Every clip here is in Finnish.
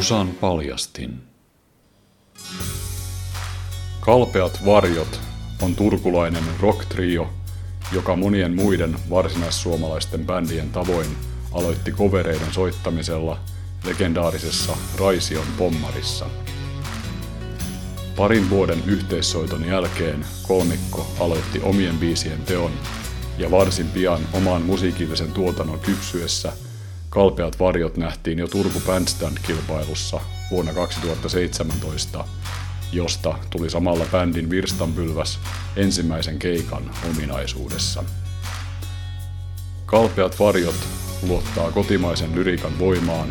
Musan paljastin. Kalpeat varjot on turkulainen rock-trio, joka monien muiden varsinaissuomalaisten bändien tavoin aloitti kovereiden soittamisella legendaarisessa Raision pommarissa. Parin vuoden yhteissoiton jälkeen kolmikko aloitti omien biisien teon ja varsin pian oman musiikillisen tuotannon kypsyessä Kalpeat varjot nähtiin jo Turku Bandstand-kilpailussa vuonna 2017, josta tuli samalla bändin virstanpylväs ensimmäisen keikan ominaisuudessa. Kalpeat varjot luottaa kotimaisen lyriikan voimaan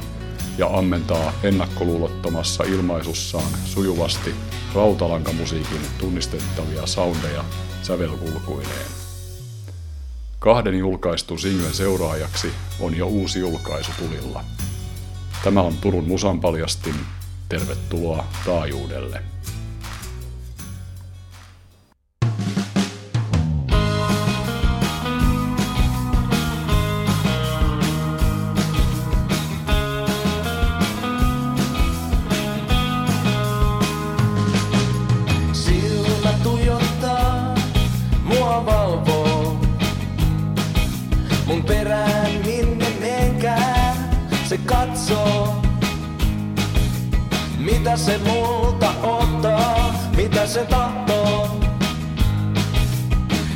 ja ammentaa ennakkoluulottomassa ilmaisussaan sujuvasti rautalankamusiikin tunnistettavia soundeja sävelkulkuineen. Kahden julkaistun singlen seuraajaksi on jo uusi julkaisu tulilla. Tämä on Turun Musanpaljastin. Tervetuloa taajuudelle. Mitä se multa ottaa, mitä se tahtoo.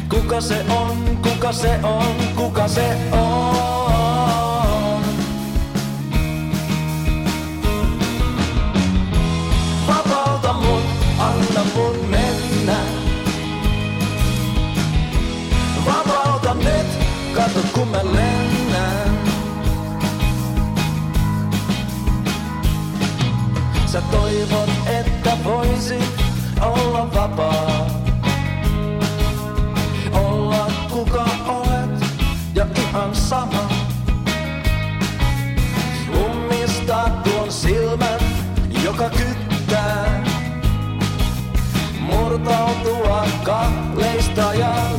Kuka se on, kuka se on, kuka se on. Sä toivot, että voisit olla vapaa. Olla kuka olet ja ihan sama. Ummistaa tuon silmän, joka kyttää. Murtautua kahleista ja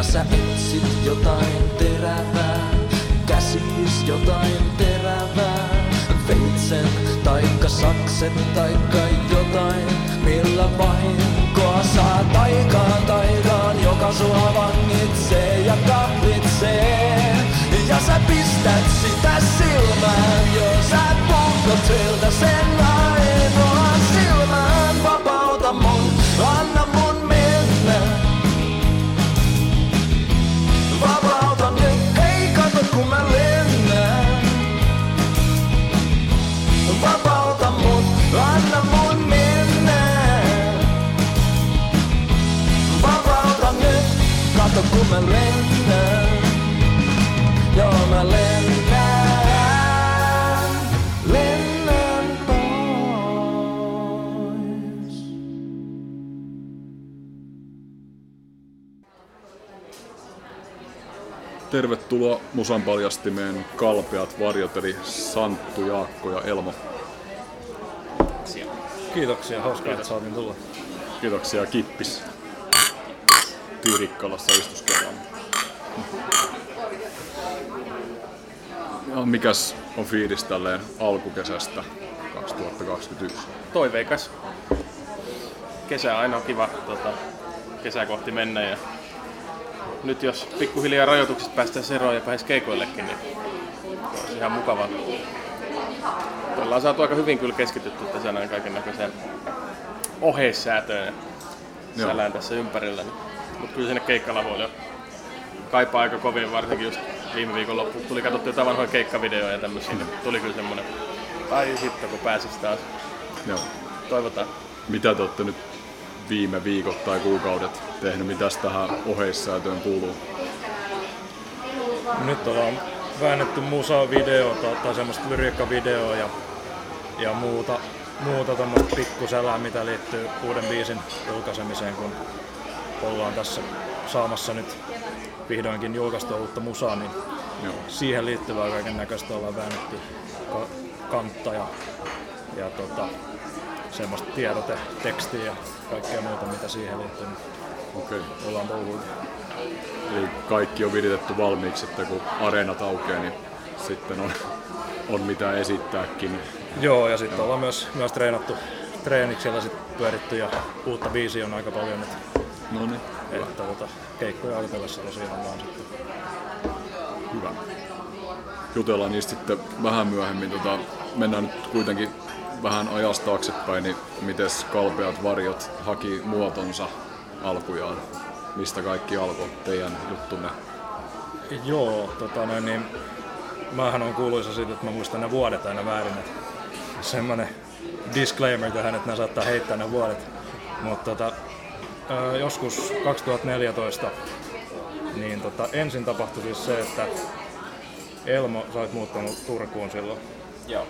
Ja sä etsit jotain terävää, käsis jotain terävää. Veitsen taikka sakset taikka jotain, millä vahinkoa saa taikaan taikaan, joka sua vangitsee ja kahlitsee. Ja sä pistät sitä silmään, jos sä puhkot siltä sen ainoan silmään. Vapauta mun, anna kato kun mä lennän. Joo mä lennän, lennän pois. Tervetuloa Musan paljastimeen kalpeat varjot eli Santtu, Jaakko ja Elmo. Kiitoksia, hauskaa, että saatiin tulla. Kiitoksia Kippis. Tyyrikkalassa istuskellaan. Ja mikäs on fiilis tälleen alkukesästä 2021? Toiveikas. Kesä aina on kiva tota, kesää kohti mennä ja nyt jos pikkuhiljaa rajoituksista päästään eroon ja pääsisi keikoillekin, niin olisi ihan mukava. Ollaan saatu aika hyvin kyllä keskitytty tässä näin kaiken näköiseen oheissäätöön. Sälään tässä ympärillä. Niin. Mutta kyllä sinne keikkalavoille kaipaa aika kovin, varsinkin just viime viikon loppu. Tuli katsottu jotain vanhoja keikkavideoja ja tämmöisiä, niin tuli kyllä semmonen, ai hitto kun pääsis taas. Joo. Toivotaan. Mitä te olette nyt viime viikot tai kuukaudet tehnyt? Mitäs tähän oheissäätöön kuuluu? Nyt ollaan väännetty musa-videota tai semmoista lyriikkavideoa ja, ja muuta, muuta tämmöistä pikkusälää, mitä liittyy uuden biisin julkaisemiseen, kun ollaan tässä saamassa nyt vihdoinkin julkaistua uutta musaa, niin Joo. siihen liittyvää kaiken näköistä ollaan väännetty ka- kantta ja, ja tota, semmoista tiedote, tekstiä ja kaikkea muuta, mitä siihen liittyy, niin Okei. ollaan touhuiltu. Eli kaikki on viritetty valmiiksi, että kun areenat aukeaa, niin sitten on, on mitä esittääkin. Joo, ja sitten ollaan myös, myös treenattu treeniksellä sit pyöritty ja uutta biisiä on aika paljon nyt. No niin. Että tota, keikkoja alkavassa tosiaan vaan sitten. Hyvä. Jutellaan niistä sitten vähän myöhemmin. Tota, mennään nyt kuitenkin vähän ajasta taaksepäin, niin miten kalpeat varjot haki muotonsa alkujaan? Mistä kaikki alkoi teidän juttunne? Joo, tota noin, niin mähän on kuuluisa siitä, että mä muistan ne vuodet aina väärin. Että semmonen disclaimer tähän, että nämä saattaa heittää ne vuodet. Mutta tota, ö, joskus 2014 niin tota, ensin tapahtui siis se, että Elmo, sä olit muuttanut Turkuun silloin. Joo.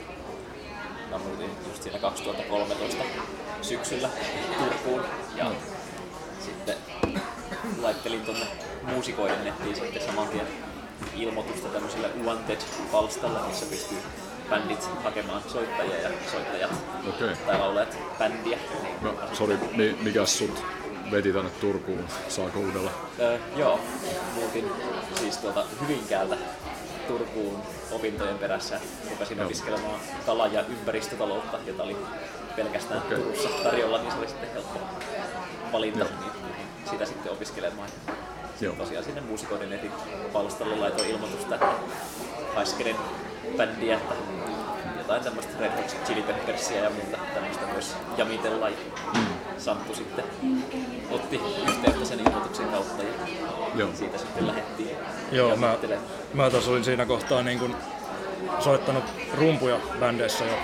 Mä muutin just siinä 2013 syksyllä Turkuun ja sitten laittelin tonne muusikoiden nettiin sitten saman tien ilmoitusta tämmöisellä Wanted-palstalla, missä pystyy bändit hakemaan soittajia ja soittajat Okei. tai laulajat bändiä. No, sori, mikäs sut veti tänne Turkuun? Saako uudella? Öö, joo, muutin siis tuolta Hyvinkäältä Turkuun opintojen perässä. Rupesin Joo. opiskelemaan kala- ja ympäristötaloutta, jota oli pelkästään Okei. Turussa tarjolla, niin se oli sitten helppo valinta Joo. niin, sitä sitten opiskelemaan. Joo. Tosiaan sinne muusikoiden netin palstalle laitoin ilmoitusta, että haiskelen bändiä, että jotain tämmöistä Red Hot Chili Peppersia ja muuta tämmöistä myös jamitellaan. Mm. Santtu sitten otti yhteyttä sen ilmoituksen kautta ja Joo. siitä sitten lähdettiin Joo, mä, mä taas olin siinä kohtaa niin kun soittanut rumpuja bändeissä jo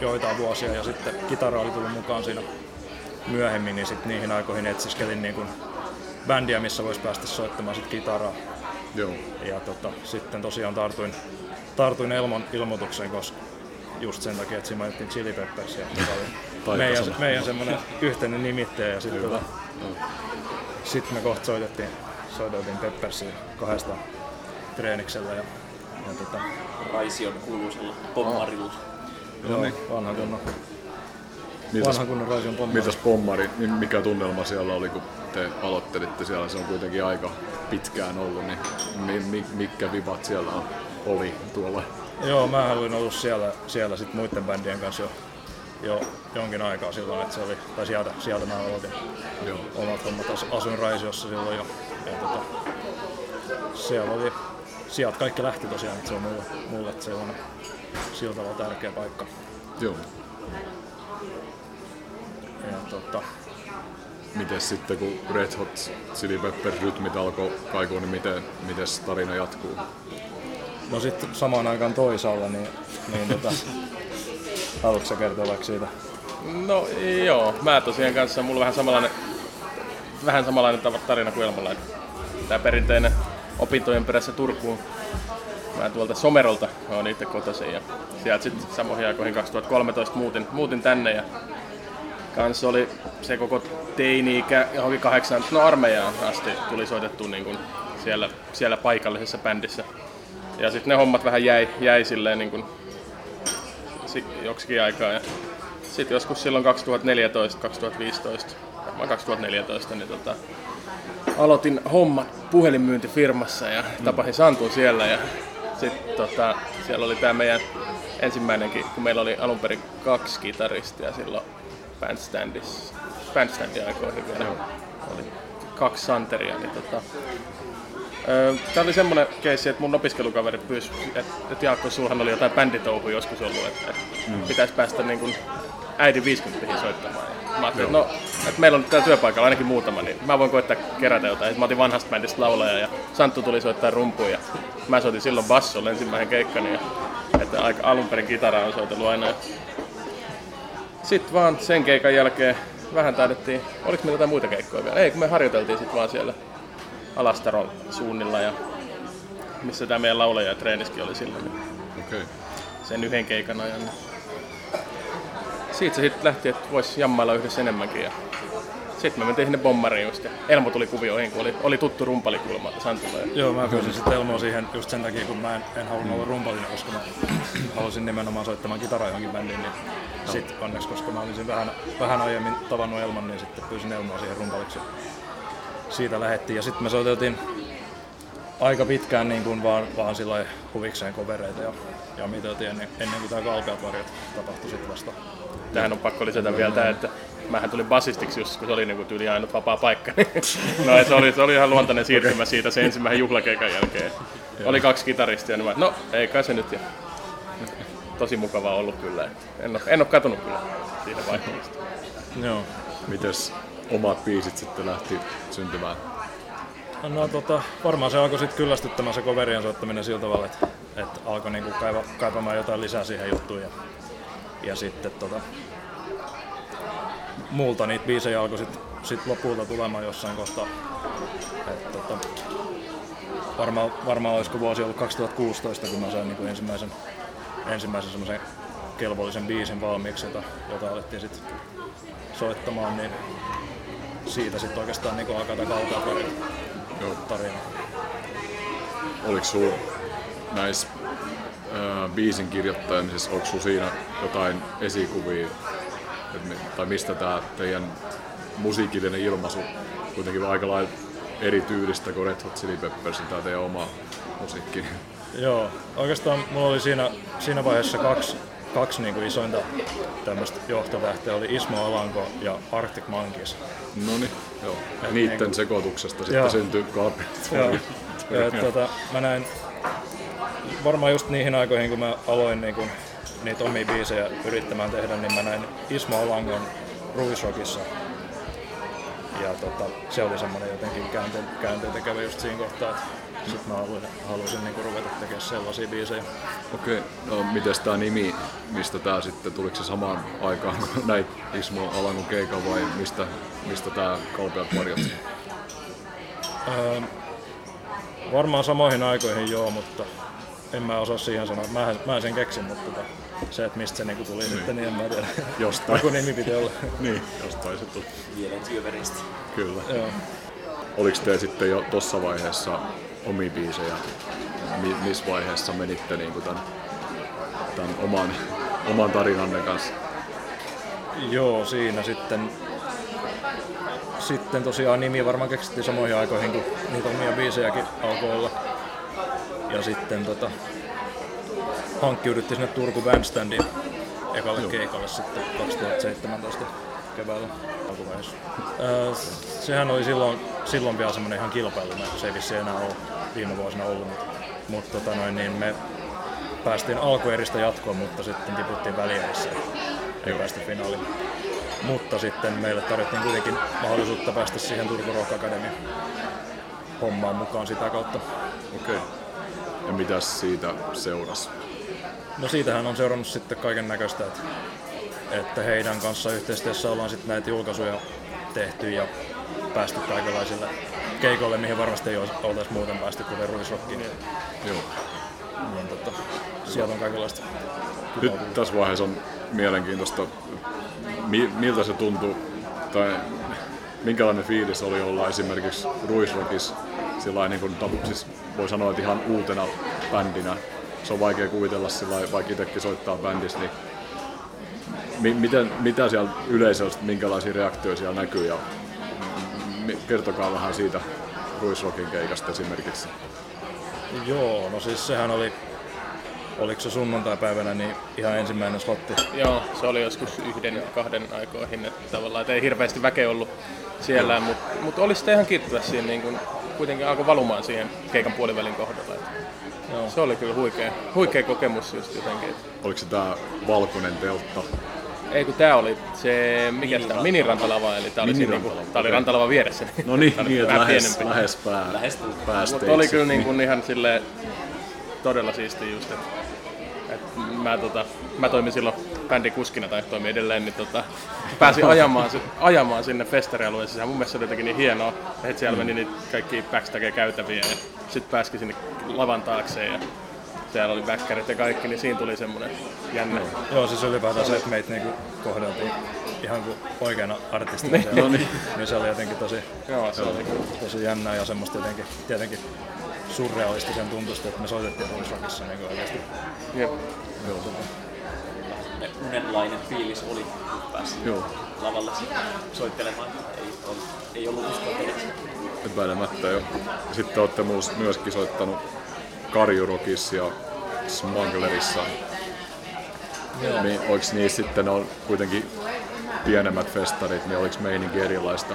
joitain vuosia ja sitten kitara oli tullut mukaan siinä myöhemmin, niin sitten niihin aikoihin etsiskelin niin kun bändiä, missä voisi päästä soittamaan sit kitaraa. Joo. Ja tota, sitten tosiaan tartuin, tartuin Elmon ilmoitukseen, koska just sen takia, että siinä mainittiin Chili Peppers ja se oli meidän, meidän semmoinen yhteinen nimittäjä ja sitten tota, sitten me kohta soitettiin, soitettiin Peppersia kahdesta treeniksellä ja, ja tota, Raision kuuluisella pommarilla. joo, vanha kunnon, Mitäs, vanha kunnon Raision pommi. mitäs pommari, mi- mikä tunnelma siellä oli, kun te aloittelitte siellä? Se on kuitenkin aika pitkään ollut, niin mi- mi- mitkä vibat siellä on, oli tuolla? Joo, mä olin ollut siellä, siellä sit muiden bändien kanssa jo, jo jonkin aikaa silloin, että se oli, tai sieltä, sieltä mä aloitin Joo. omat hommat. As- Asuin Raisiossa silloin jo. Ja tota, siellä oli, sieltä kaikki lähti tosiaan, että se on mulle, mulle sellainen sillä tavalla tärkeä paikka. Joo. Ja tota, Miten sitten, kun Red Hot Chili Peppers rytmit alkoi kaikua, niin miten, miten tarina jatkuu? No sitten samaan aikaan toisaalla, niin, niin tota, haluatko sä kertoa vaikka siitä? No joo, mä tosiaan kanssa, mulla on vähän samanlainen, vähän samanlainen tarina kuin Elmalla. Tää perinteinen opintojen perässä Turkuun. Mä tuolta Somerolta oon itse kotoisin ja sieltä sitten samoihin aikoihin 2013 muutin, muutin tänne ja kanssa oli se koko teini-ikä johonkin kahdeksan, no armeijaan asti tuli soitettu niin kuin siellä, siellä paikallisessa bändissä. Ja sitten ne hommat vähän jäi, jäi silleen niin kuin si- joksikin aikaa. Ja sitten joskus silloin 2014-2015, varmaan 2014, niin tota, aloitin hommat puhelinmyyntifirmassa ja tapasin Santun siellä. Ja sitten tota, siellä oli tämä meidän ensimmäinenkin, kun meillä oli alun perin kaksi kitaristia silloin bandstandissa, bandstandin aikoihin vielä. Oli kaksi santeria, niin tota, Tämä oli semmoinen keissi, että mun opiskelukaverit pyysi, että, että Jaakko, sulhan oli jotain bänditouhuja joskus ollut, että, että mm. pitäisi päästä niin kuin äidin 50 soittamaan. Ja mä ajattelin, että no, että meillä on täällä työpaikalla ainakin muutama, niin mä voin koittaa kerätä jotain. Sitten mä otin vanhasta bändistä laulaja ja Santtu tuli soittaa rumpuja. ja mä soitin silloin bassolla ensimmäisen keikkani. Ja, että aika alun perin kitaraa on soitellut aina. Ja sitten vaan sen keikan jälkeen vähän taidettiin, oliko meillä jotain muita keikkoja vielä? Ei, kun me harjoiteltiin sitten vaan siellä Alastaron suunnilla ja missä tämä meidän laulaja ja treeniskin oli silloin. Niin Okei. Okay. sen yhden keikan ajan. niin Siitä se sitten lähti, että voisi jammailla yhdessä enemmänkin. Ja sitten me mentiin sinne bommariin just ja Elmo tuli kuvioihin, kun oli, oli tuttu rumpalikulma Santulla. Ja Joo, mä pyysin sitten Elmoa siihen just sen takia, kun mä en, en halunnut olla rumpalinen, koska mä halusin nimenomaan soittamaan kitaraa johonkin bändiin. Niin sit onneksi, koska mä olisin vähän, vähän aiemmin tavannut Elman, niin sitten pyysin Elmoa siihen rumpaliksi. Siitä lähettiin ja sitten me soiteltiin aika pitkään niin kuin vaan, vaan huvikseen kovereita ja, ja miteltiin ennen, ennen kuin tämä Kalpeat varjot tapahtui sitten vasta. tähän on pakko lisätä vielä tämä, että mähän tulin basistiksi just, kun se oli niinku tyyli ainut vapaa paikka. no se oli, se oli ihan luontainen siirtymä siitä sen ensimmäisen juhlakeikan jälkeen. Oli kaksi kitaristia, niin mä, no ei kai se nyt. Ja tosi mukavaa ollut kyllä. En ole, en ole katunut kyllä siitä vaiheesta. Joo. Mites omat biisit sitten lähti syntymään? No tota, varmaan se alkoi sitten kyllästyttämään se coverien soittaminen sillä tavalla, että, että alkoi niinku kaiva, kaipamaan jotain lisää siihen juttuun. Ja, ja sitten tota, multa niitä biisejä alkoi sitten sit lopulta tulemaan jossain kohtaa. Et, tota, varmaan, varmaan olisiko vuosi ollut 2016, kun mä sain niinku ensimmäisen, ensimmäisen semmoisen kelvollisen biisin valmiiksi, jota, jota alettiin sitten soittamaan, niin siitä sitten oikeastaan niinku alkaa tämä kaltaa Joo. tarina. Oliko sulla näissä ää, biisin kirjoittamisessa, onko sulla siinä jotain esikuvia, et tai mistä tämä teidän musiikillinen ilmaisu kuitenkin aika lailla erityylistä kuin Red Hot Chili Peppersin tämä teidän oma musiikki? Joo, oikeastaan mulla oli siinä, siinä vaiheessa kaksi, kaksi niin kuin isointa tämmöistä johtotähteä, oli Ismo Alanko ja Arctic Monkeys. No niin, joo. Et Niitten niinku- sekoituksesta sitten Joo. syntyi Kalpeat Joo. Ja, et, tota, mä näin varmaan just niihin aikoihin, kun mä aloin niin kuin, niitä omia biisejä yrittämään tehdä, niin mä näin Ismo Alankon Ruisrockissa. Ja tota, se oli semmoinen jotenkin käänteen tekevä just siinä kohtaa, että sit mä halusin, halusin niin kuin ruveta tekemään sellaisia biisejä. Okei, no mites tää nimi, mistä tää sitten, tuliko se samaan aikaan kun näit Ismo Alangon keikan vai mistä, mistä tää Kalpeat Varjot? Öö, varmaan samoihin aikoihin joo, mutta en mä osaa siihen sanoa. Mä, mä en sen keksin, mutta tota, se, että mistä se niinku tuli niin. sitten, niin en mä tiedä. Jostain. Joku nimi piti olla. niin, jostain se tuli. Vielä työveristä. Kyllä. joo. Oliko te sitten jo tuossa vaiheessa omi biisejä? Mi- missä vaiheessa menitte niinku tämän, tämän oman, oman tarinanne kanssa? joo, siinä sitten sitten tosiaan nimi varmaan keksittiin samoihin aikoihin, kun niitä omia biisejäkin alkoi olla. Ja sitten tota, hankkiuduttiin sinne Turku Bandstandiin ekalle Joo. keikalle sitten 2017 keväällä alkuvaiheessa. Öö, sehän oli silloin, silloin vielä semmoinen ihan kilpailunen, se ei vissiin enää ole viime vuosina ollut, mutta, mutta tota noin, niin me päästiin alkueristä jatkoon, mutta sitten tiputtiin välierissä ja ei päästy finaaliin. Mutta sitten meille tarjottiin kuitenkin mahdollisuutta päästä siihen Turku Rock Academy hommaan mukaan sitä kautta. Okei. Ja mitäs siitä seurasi? No siitähän on seurannut sitten kaiken näköistä, että, että heidän kanssa yhteistyössä ollaan sitten näitä julkaisuja tehty ja päästy kaikenlaisille keikoille, mihin varmasti ei oltaisi muuten päästy, kuten Ruisrockiin. Niin, Joo. niin tota, sieltä on kaikenlaista. Nyt tässä vaiheessa on mielenkiintoista, mi- miltä se tuntuu, tai minkälainen fiilis oli olla esimerkiksi Ruisrockissa, sillä niin kuin, siis voi sanoa, että ihan uutena bändinä. Se on vaikea kuvitella sillä vaikka itsekin soittaa bändissä, niin mi- miten, mitä siellä yleisöstä, minkälaisia reaktioita siellä näkyy ja mi- kertokaa vähän siitä Ruisrockin keikasta esimerkiksi. Joo, no siis sehän oli, oliko se sunnuntai-päivänä, niin ihan ensimmäinen slotti. Joo, se oli joskus yhden, kahden aikoihin, että tavallaan, että ei hirveästi väkeä ollut siellä, mutta mut oli sitten ihan kiittävästi siinä, niin kun kuitenkin alkoi valumaan siihen keikan puolivälin kohdalla. että Joo. Se oli kyllä huikea, huikea kokemus just jotenkin. Oliko se tämä valkoinen teltta, Ei kun tää oli se, mikä sitä on, minirantalava, eli tää oli, siinä, niinku, tää oli okei. rantalavan vieressä. No niin, niin että lähes, pienempi. lähes pää, Lähes päästeitse. Mutta oli kyllä niin kuin ihan sille todella siistiä just, että et mä, tota, mä toimin silloin bändin kuskina tai toimin edelleen, niin tota, pääsin ajamaan, ajamaan sinne festarialueeseen. Ja mun mielestä se oli jotenkin niin hienoa, että siellä meni niitä kaikki backstage-käytäviä ja sitten pääskin sinne lavan taakse ja siellä oli väkkärit ja kaikki, niin siinä tuli semmoinen jännä. Joo, siis ylipäätään se, että meitä niinku kohdeltiin ihan kuin oikeana artistina Niin. siellä. No niin. niin se oli jotenkin tosi, Joo, se oli. tosi jännää ja semmoista jotenkin, tietenkin surrealistisen tuntusta, että me soitettiin Ruisrockissa niin oikeasti. Jep. Semmoinen unenlainen fiilis oli, kun pääsi Joo, lavalle soittelemaan. Ei, ollut, ei ollut uskoa epäilemättä jo. Ja sitten olette muus- myöskin soittanut Karjurokissa ja Smugglerissa. Niin, oliko niissä sitten on kuitenkin pienemmät festarit, niin oliko meininki erilaista?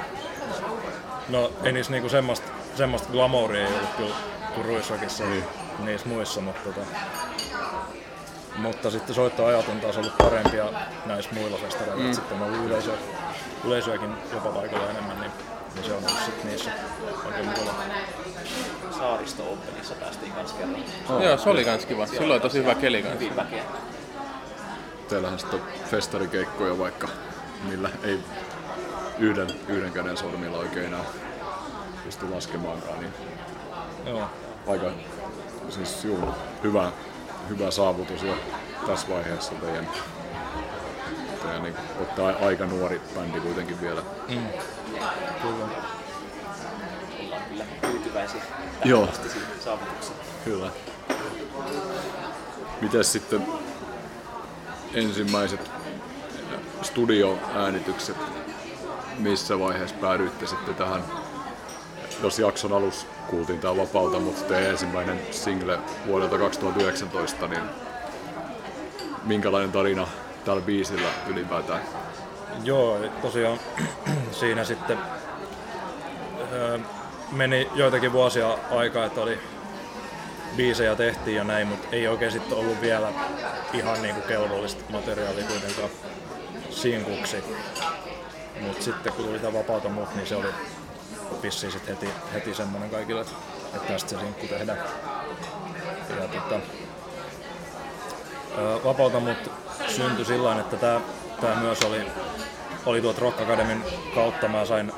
No ei niissä niinku semmoista, semmoista glamouria ei ollut kyllä kuin Ruisrockissa Niin. niin. niissä muissa, mutta, tota, mutta sitten soittoajat on taas ollut parempia näissä muilla festareilla. Mm. Sitten on ollut yleisö, yleisöäkin jopa paikalla enemmän, niin, niin se on ollut sitten niissä oikein mukava. Saaristo Openissa päästiin kans kerran. Joo, se oli kans kiva. Silloin oli tosi hyvä keli kanssa. Hyvin väkeä. Teillähän sitten on festarikeikkoja vaikka, millä ei yhden, yhden käden sormilla oikein enää pysty laskemaankaan, niin Joo. aika siis juu, hyvä, hyvä saavutus jo tässä vaiheessa teidän, teidän niin, olette a- aika nuori bändi kuitenkin vielä. Ollaan kyllä tyytyväisiä Joo. saavutukseen. Kyllä. Mites sitten ensimmäiset studioäänitykset, missä vaiheessa päädyitte sitten tähän, jos jakson alussa kuultiin tämä Vapauta, mutta teidän ensimmäinen single vuodelta 2019, niin minkälainen tarina tällä biisillä ylipäätään? Joo, tosiaan siinä sitten meni joitakin vuosia aikaa, että oli biisejä tehtiin ja näin, mutta ei oikein sitten ollut vielä ihan niinku kelvollista materiaalia kuitenkaan sinkuksi. Mutta sitten kun tuli tämä Vapauta mut, niin se oli vissiin sit heti, heti semmoinen kaikille, että, tästä se sinkku tehdään. Ja tota, Vapauta mut syntyi sillä että tämä myös oli, oli tuolta Rock Academyn kautta. Mä sain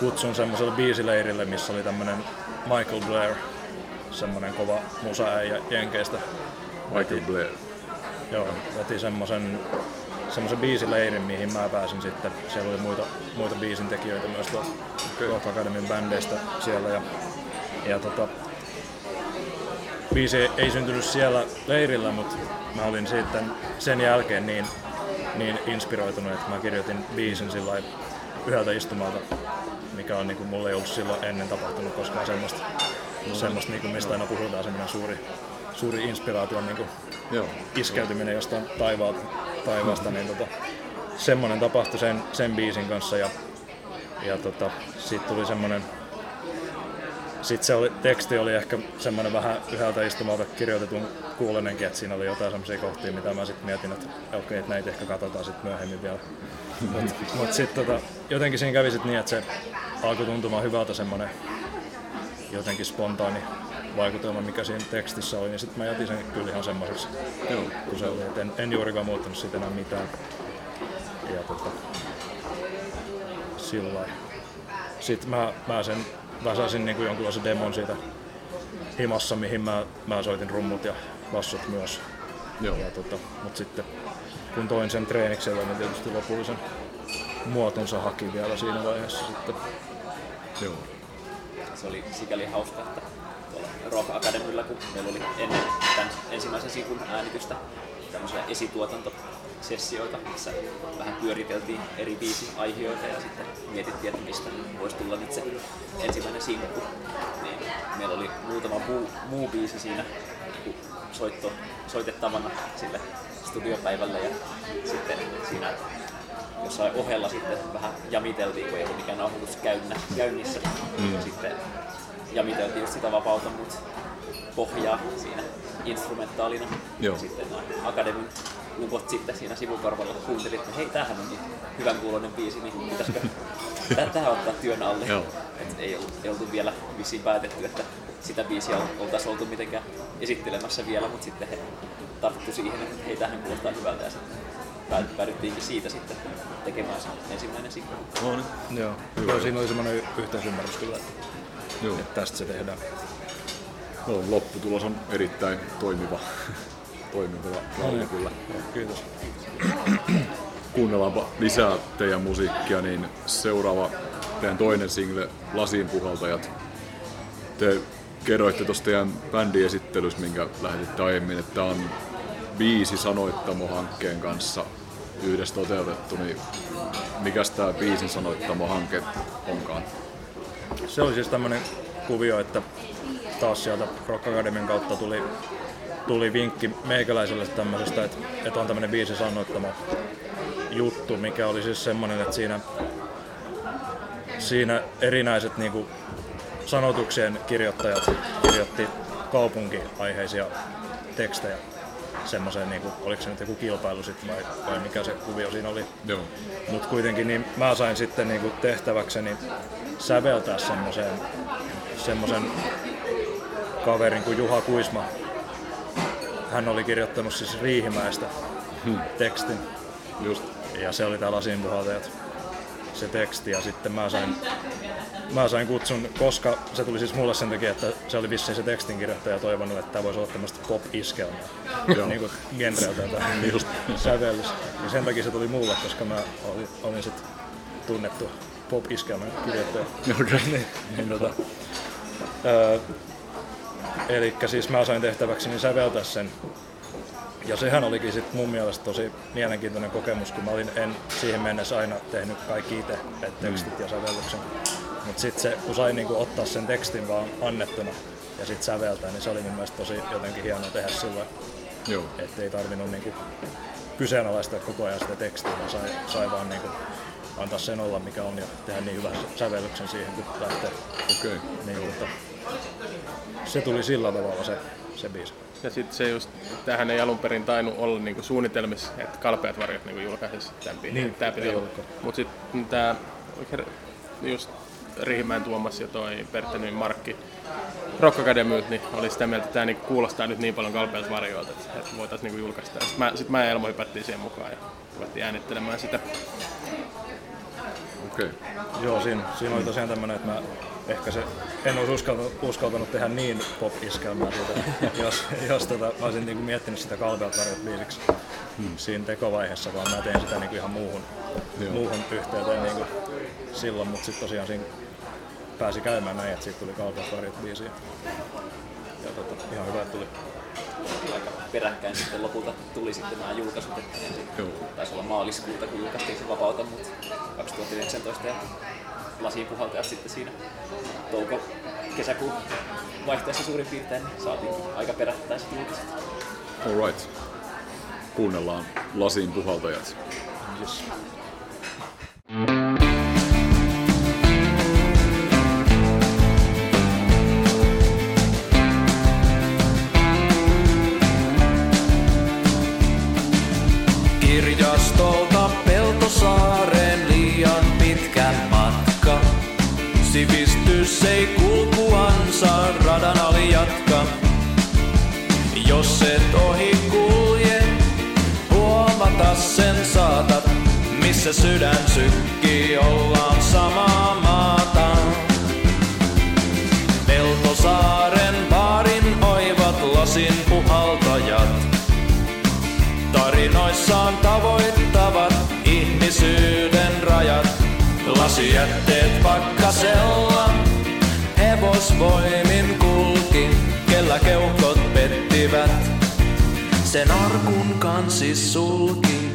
kutsun semmoiselle biisileirille, missä oli tämmönen Michael Blair, semmonen kova musaäijä Jenkeistä. Michael Blair. Joo, veti semmoisen semmoisen biisileirin, mihin mä pääsin sitten. Siellä oli muita, muita biisintekijöitä myös tuolta Rock Academyn bändeistä siellä. Ja, ja tota, biisi ei, ei syntynyt siellä leirillä, mutta mä olin sitten sen jälkeen niin, niin inspiroitunut, että mä kirjoitin biisin sillä yhdeltä istumalta, mikä on niinku, mulle ei ollut silloin ennen tapahtunut koskaan semmoista, semmoista niinku, mistä aina puhutaan, semmoinen suuri, suuri inspiraation niinku, Joo. iskeytyminen jostain taivaalta, taivaasta, niin tota, semmoinen tapahtui sen, sen biisin kanssa ja, ja tota, siitä tuli semmoinen sitten se oli, teksti oli ehkä semmoinen vähän yhdeltä istumalta kirjoitetun kuulinenkin, että siinä oli jotain semmoisia kohtia, mitä mä sitten mietin, että okei, okay, että näitä ehkä katsotaan sitten myöhemmin vielä. Mutta mut sitten tota, jotenkin siinä kävi sit niin, että se alkoi tuntumaan hyvältä semmoinen jotenkin spontaani vaikutelma, mikä siinä tekstissä oli, niin sitten mä jätin sen kyllä ihan semmoiseksi, Joo. kun se oli. Et en, en juurikaan muuttanut siitä enää mitään. Ja tota, sillä. Sitten mä, mä sen väsäsin niin jonkinlaisen demon siitä himassa, mihin mä, mä soitin rummut ja bassot myös. Joo. Ja tota, mut sitten kun toin sen treeniksellä, niin tietysti lopullisen muotonsa haki vielä siinä vaiheessa sitten. Joo. Se oli sikäli hauska, että tuolla Rock Academyllä, kun meillä oli ennen tämän ensimmäisen sivun äänitystä tämmöisiä esituotantosessioita, missä vähän pyöriteltiin eri biisiaihioita ja sitten mietittiin, että mistä voisi tulla nyt se ensimmäinen sinkku. Niin meillä oli muutama muu, muu biisi siinä niin soitto, soitettavana sille studiopäivälle ja sitten siinä jossain ohella sitten vähän jamiteltiin, kun ei ollut mikään nauhoitus käynnä, käynnissä. Mm. Sitten jamiteltiin just sitä vapauta, mutta pohjaa siinä instrumentaalina. Joo. Sitten nämä akademin ukot sitten siinä sivukorvalla kuunteli, että hei, tämähän on niin hyvän kuuloinen biisi, niin pitäisikö tä- tähän ottaa työn alle. Joo. Et ei, oltu, ei oltu vielä vissiin päätetty, että sitä biisiä ol- oltaisiin oltu mitenkään esittelemässä vielä, mutta sitten he tarttu siihen, että hei, tähän kuulostaa hyvältä ja sitten päädyttiinkin siitä sitten tekemään se ensimmäinen sinkku. No niin. Joo. Joo, siinä oli semmoinen yhteisymmärrys kyllä, että Joo. että tästä se tehdään. No, lopputulos on erittäin toimiva. toimiva laulu kyllä. Joo, Kiitos. Kuunnellaanpa lisää teidän musiikkia, niin seuraava teidän toinen single, Lasin puhaltajat. Te kerroitte tuosta teidän bändin esittelyssä, minkä lähetitte aiemmin, että tämä on biisi sanoittamo-hankkeen kanssa yhdessä toteutettu, niin mikäs tämä biisin sanoittamo-hanke onkaan? Se oli siis tämmönen kuvio, että taas sieltä Rock Academyn kautta tuli, tuli vinkki meikäläiselle tämmöisestä, että, että on tämmönen biisi sanoittama juttu, mikä oli siis semmonen, että siinä, siinä erinäiset niinku sanotuksien kirjoittajat kirjoitti kaupunkiaiheisia tekstejä semmoiseen, niinku, oliko se nyt joku kilpailu sitten vai, vai mikä se kuvio siinä oli. Mutta kuitenkin niin mä sain sitten niinku tehtäväkseni säveltää semmoisen semmosen kaverin kuin Juha Kuisma. Hän oli kirjoittanut siis Riihimäestä tekstin Just. ja se oli tää lasinpuhaltajat se teksti ja sitten mä sain, mä sain kutsun, koska se tuli siis mulle sen takia, että se oli vissiin se tekstinkirjoittaja toivonut, että tämä voisi olla tämmöistä pop-iskelmaa, niin kuin genreltä tämä Just. sävellys. Ja sen takia se tuli mulle, koska mä olin, olin sit tunnettu pop-iskelman kirjoittaja. Okei. niin, niin tota, öö, Eli siis mä sain tehtäväksi niin säveltää sen. Ja sehän olikin sit mun mielestä tosi mielenkiintoinen kokemus, kun mä olin en siihen mennessä aina tehnyt kaikki itse, että tekstit ja sävellyksen. Mutta sitten se, kun sain niinku ottaa sen tekstin vaan annettuna ja sitten säveltää, niin se oli mun mielestä tosi jotenkin hienoa tehdä sillä, Joo. että ei tarvinnut niinku kyseenalaistaa koko ajan sitä tekstiä, vaan sai, sai vaan niinku antaa sen olla mikä on ja tehdä niin hyvän sävellyksen siihen, kun lähtee. Okei. Niin, mutta se tuli sillä tavalla se, se biisi. Ja sitten se just, tämähän ei alun perin tainnut olla niinku suunnitelmissa, että kalpeat varjot niinku julkaisisi tämän biisin. Niin, Tää piti olla. Mutta sitten tämä just Riihimäen Tuomas ja toi Perttenin Markki Rock Academy, niin oli sitä mieltä, että tämä niinku kuulostaa nyt niin paljon kalpeilta varjoilta, että, että voitaisiin niinku julkaista. Sitten mä, sit mä ja Elmo hypättiin siihen mukaan ja ruvettiin äänittelemään sitä. Okei. Joo, siinä, siinä oli tosiaan tämmönen, että mä ehkä se, en olisi uskaltanut, uskaltanut tehdä niin pop-iskelmää siitä, jos, jos tota, olisin niinku miettinyt sitä kalpeat varjot biisiksi hmm. siinä tekovaiheessa, vaan mä tein sitä niinku ihan muuhun, Joo. muuhun yhteyteen niinku silloin, mutta sitten tosiaan siinä pääsi käymään näin, että siitä tuli kalpeat varjot biisi. Ja, tota, ihan hyvä, että tuli. aika peräkkäin sitten lopulta tuli sitten nämä julkaisut, että Joo. taisi olla maaliskuuta, kun julkaistiin se vapauta, mutta 2019 ja lasipuhaltajat sitten siinä touko kesäkuun vaihteessa suurin piirtein niin saatiin aika perättäin sitten julkaiset. Alright. Kuunnellaan Lasin puhaltajat. Yes. Kirjastolta missä sydän sykkii, ollaan samaa maata. Peltosaaren baarin oivat lasin puhaltajat. Tarinoissaan tavoittavat ihmisyyden rajat. Lasijätteet pakkasella, hevosvoimin kulki, kellä keuhkot pettivät. Sen arkun kansi sulki.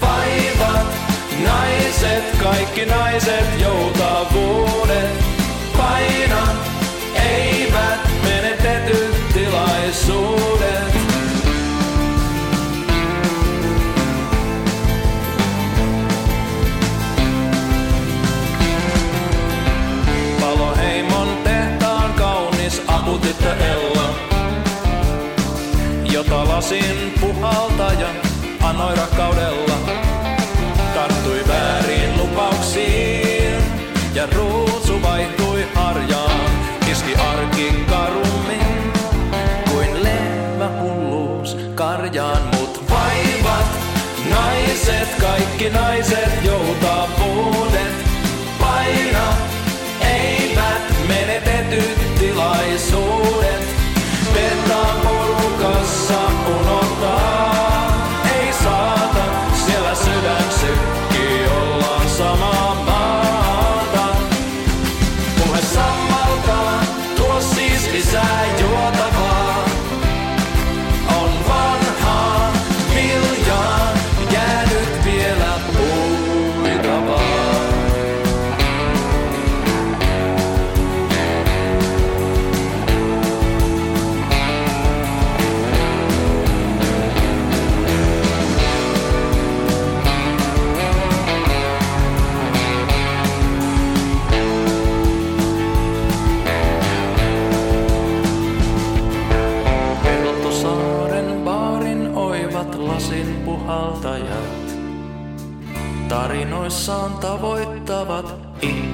Vaivat, naiset, kaikki naiset, joutavuudet. Paina, eivät menetetyt tilaisuudet. Paloheimon tehtaan kaunis aputyttö Ella, jota lasin puhaltaja ja ruusu vaihtui harjaan. Iski arki karummin kuin lehmä hulluus karjaan. Mut vaivat, naiset, kaikki naiset.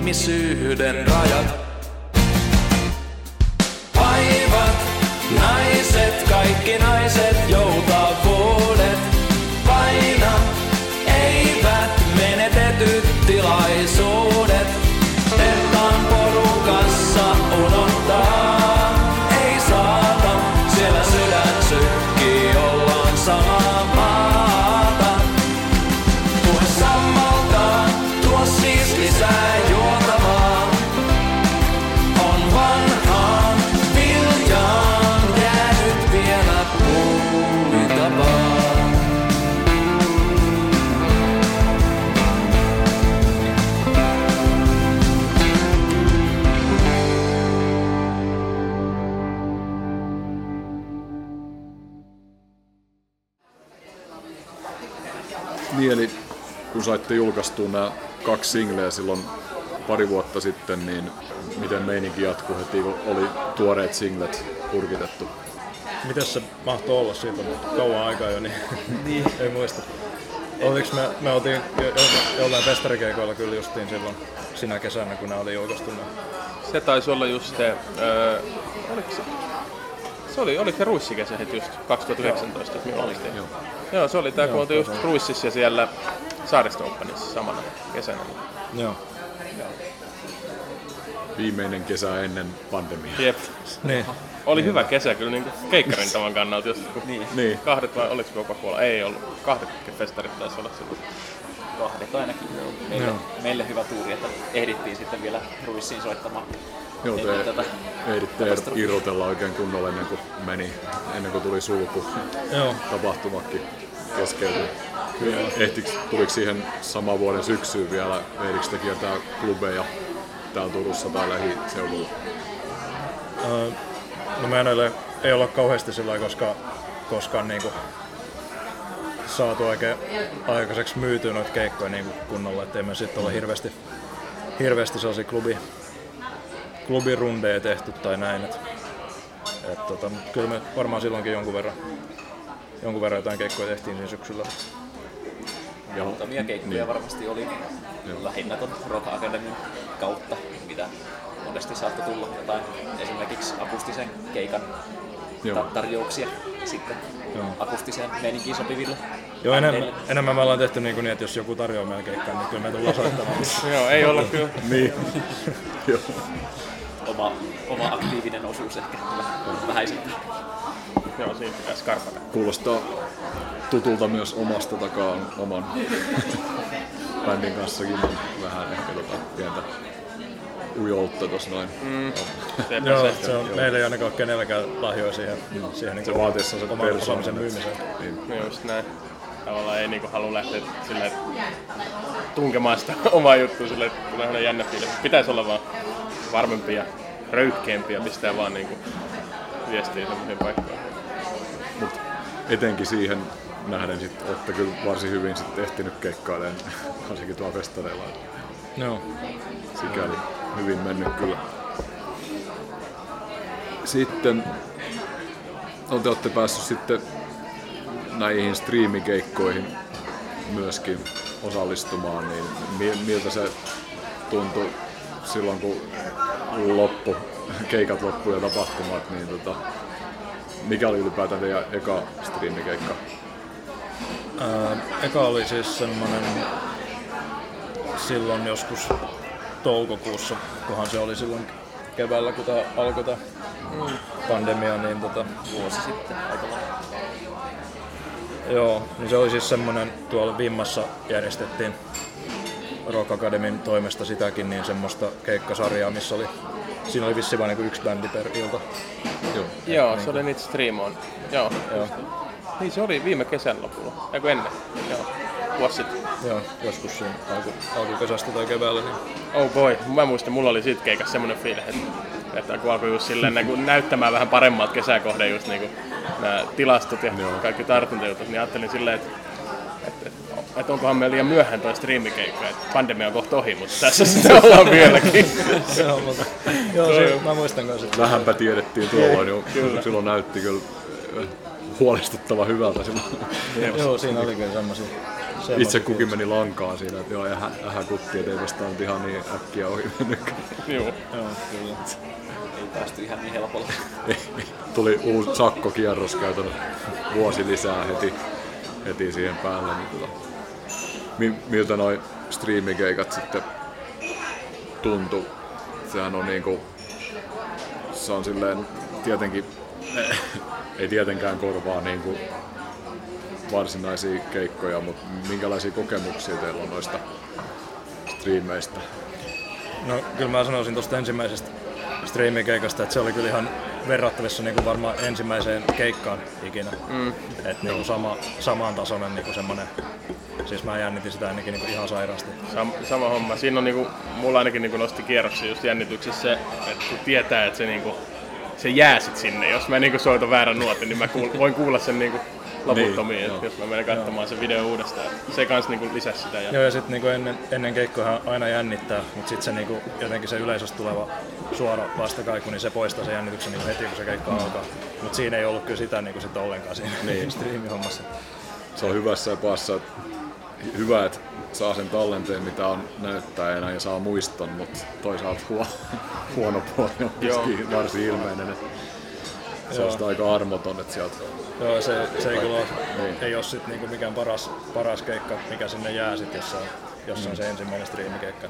Ihmisyyden rajat. Vaivat, naiset, kaikki naiset kun saitte julkaistua nämä kaksi singleä silloin pari vuotta sitten, niin miten meininki jatkuu heti, kun oli tuoreet singlet purkitettu? Mitäs se mahtoi olla siitä, mutta kauan aikaa jo, niin, niin. ei muista. Oliko me, me oltiin jo, jo, jollain festarikeikoilla kyllä justiin silloin sinä kesänä, kun nämä oli julkaistu. Se taisi olla just se, öö, oliko se? Se oli, oliko se ruissikesä heti just 2019, että oltiin? Joo. Joo, se oli tää, kun oltiin just Ruississa ja siellä Saaristo Openissa samana kesänä. Joo. Viimeinen kesä ennen pandemiaa. Jep. Niin. Oli hyvä kesä kyllä niin keikkarin tavan kannalta, jos Niin, Niin. kahdet vai oliko koko puolella? Ei ollut. Kahdet festarit taisi olla silloin. kahdet ainakin. Meille, Joo. meille hyvä tuuri, että ehdittiin sitten vielä Ruissiin soittamaan. Joo, te tätä ehditte katastrofia. irrotella oikein kunnolla ennen kuin meni, ennen kuin tuli sulku. Joo. Tapahtumakin keskeytyi. Ehtikö, tuliko siihen saman vuoden syksyyn vielä, ehdikö te kiertää klubeja täällä Turussa tai lähiseudulla? Öö, no meidän ei, ei olla kauheasti sillä koska koskaan niinku saatu oikein aikaiseksi myytyä noita keikkoja niinku kunnolla, ettei me sitten ole hirveästi, hirveästi sellaisia klubi, klubirundeja tehty tai näin. Et, et tota, kyllä me varmaan silloinkin jonkun verran, jonkun verran jotain keikkoja tehtiin siinä syksyllä. Ja, Muutamia keikkoja Niin. varmasti oli lähinnä ton Rock Academyn kautta, mitä monesti saattoi tulla jotain esimerkiksi akustisen keikan Joo. ta- tarjouksia sitten Joo. akustiseen meininkiin sopiville Joo, enemmän, enemmän me ollaan tehty niin, kuin niin, että jos joku tarjoaa meidän keikkaa, niin kyllä me tullaan soittamaan. Joo, ei olla kyllä. niin. Joo. Oma, oma aktiivinen osuus ehkä vähän vähäisempi. Joo, siinä pitäisi skarpata. Kuulostaa tutulta myös omasta takaa oman bändin kanssakin on vähän ehkä tota pientä ujoutta tossa noin. Mm. Joo, se. se on, meillä ei ainakaan ole kenelläkään lahjoja siihen, siihen niin Se vaatii sen oman osaamisen myymiseen. Niin. Just näin. Tavallaan ei niinku halua lähteä silleen tunkemaan sitä omaa juttua silleen, että tulee jännä fiilis. Pitäisi olla vaan varmempi ja röyhkeämpi ja pistää vaan niinku viestiä semmoisiin paikkoihin. Mut etenkin siihen nähden sit olette kyllä varsin hyvin sit ehtinyt keikkailemaan, varsinkin tuolla festareilla. Joo. Sikäli hyvin mennyt kyllä. Sitten no te olette päässyt sitten näihin striimikeikkoihin myöskin osallistumaan, niin mi- miltä se tuntui silloin kun loppu, keikat loppu ja tapahtumat, niin tota, mikä oli ylipäätään teidän eka striimikeikka? Ää, eka oli siis semmonen silloin joskus toukokuussa, kunhan se oli silloin keväällä, kun tää alkoi tää pandemia, niin tota, Vuosi sitten aika lailla. Joo, niin se oli siis semmonen, tuolla Vimmassa järjestettiin Rock Academyn toimesta sitäkin, niin semmoista keikkasarjaa, missä oli, siinä oli vissiin vain niin yksi bändi per ilta. Joo. Joo, se oli niitä striimoon. Joo. Joo, Niin se oli viime kesän lopulla. Eiku ennen. Joo. Vuosi sitten. joo joskus siinä alku, alkukesästä tai keväällä. Niin. Oh boy, mä muistan, mulla oli siitä keikassa semmonen fiilis, että, että kun alkoi just silleen niin kuin näyttämään vähän paremmat kesäkohden just niin kuin nämä tilastot ja Joo. kaikki tartuntajutut, niin ajattelin silleen, että, että, onkohan meillä liian myöhään toi striimikeikka, että pandemia on kohta ohi, mutta tässä sitten ollaan vieläkin. joo, mutta, joo, se, mä muistan kanssa. että- Vähänpä tiedettiin tuolloin jo, silloin näytti kyllä äh, huolestuttava hyvältä silloin. Joo, siinä oli kyllä semmosia Itse kukin meni lankaan siinä, että joo, ähä, ähä kutti, et ei tästä nyt ihan niin äkkiä ohi mennyt. Joo. Joo, kyllä. Ei päästy ihan niin helpolla. Tuli uusi sakkokierros käytännön vuosi lisää heti, heti siihen päälle. Niin tota, miltä noi striimikeikat sitten tuntu? Sehän on niinku, se on silleen tietenkin, ei tietenkään korvaa niinku varsinaisia keikkoja, mutta minkälaisia kokemuksia teillä on noista striimeistä? No kyllä mä sanoisin tuosta ensimmäisestä striimikeikasta, että se oli kyllä ihan verrattavissa niin kuin varmaan ensimmäiseen keikkaan ikinä. Mm. Et niin kuin sama, saman tasoinen niin kuin semmonen, siis mä jännitin sitä ainakin niin kuin ihan sairaasti. Sam- sama homma. Siinä on niinku, mulla ainakin niinku nosti kierroksia just jännityksessä se, että kun tietää, että se, niinku, se jää sit sinne. Jos mä niinku soitan väärän nuotin, niin mä kuul- voin kuulla sen niinku loputtomiin, Niin, jos mä menen katsomaan sen video uudestaan. Se kans niinku lisäsi sitä. Ja, Joo ja sitten niinku ennen, ennen keikkoja aina jännittää, mutta sitten se niinku, jotenkin se yleisöstä tuleva suora vastakaiku, niin se poistaa sen jännityksen niinku heti kun se keikka mm. alkaa. Mutta siinä ei ollut kyllä sitä niinku sit ollenkaan siinä niin. striimihommassa. se on hyvässä ja pahassa. Hyvä, että saa sen tallenteen, mitä on näyttäjänä ja saa muiston, mutta toisaalta huo, huono puoli on myöskin varsin ilmeinen. että Se on sitä aika armoton, että sieltä Joo, se, se ei kyllä ole, Niin. ei ole sit niinku mikään paras, paras keikka, mikä sinne jää sit, jos, on, jos on se ensimmäinen striimikeikka.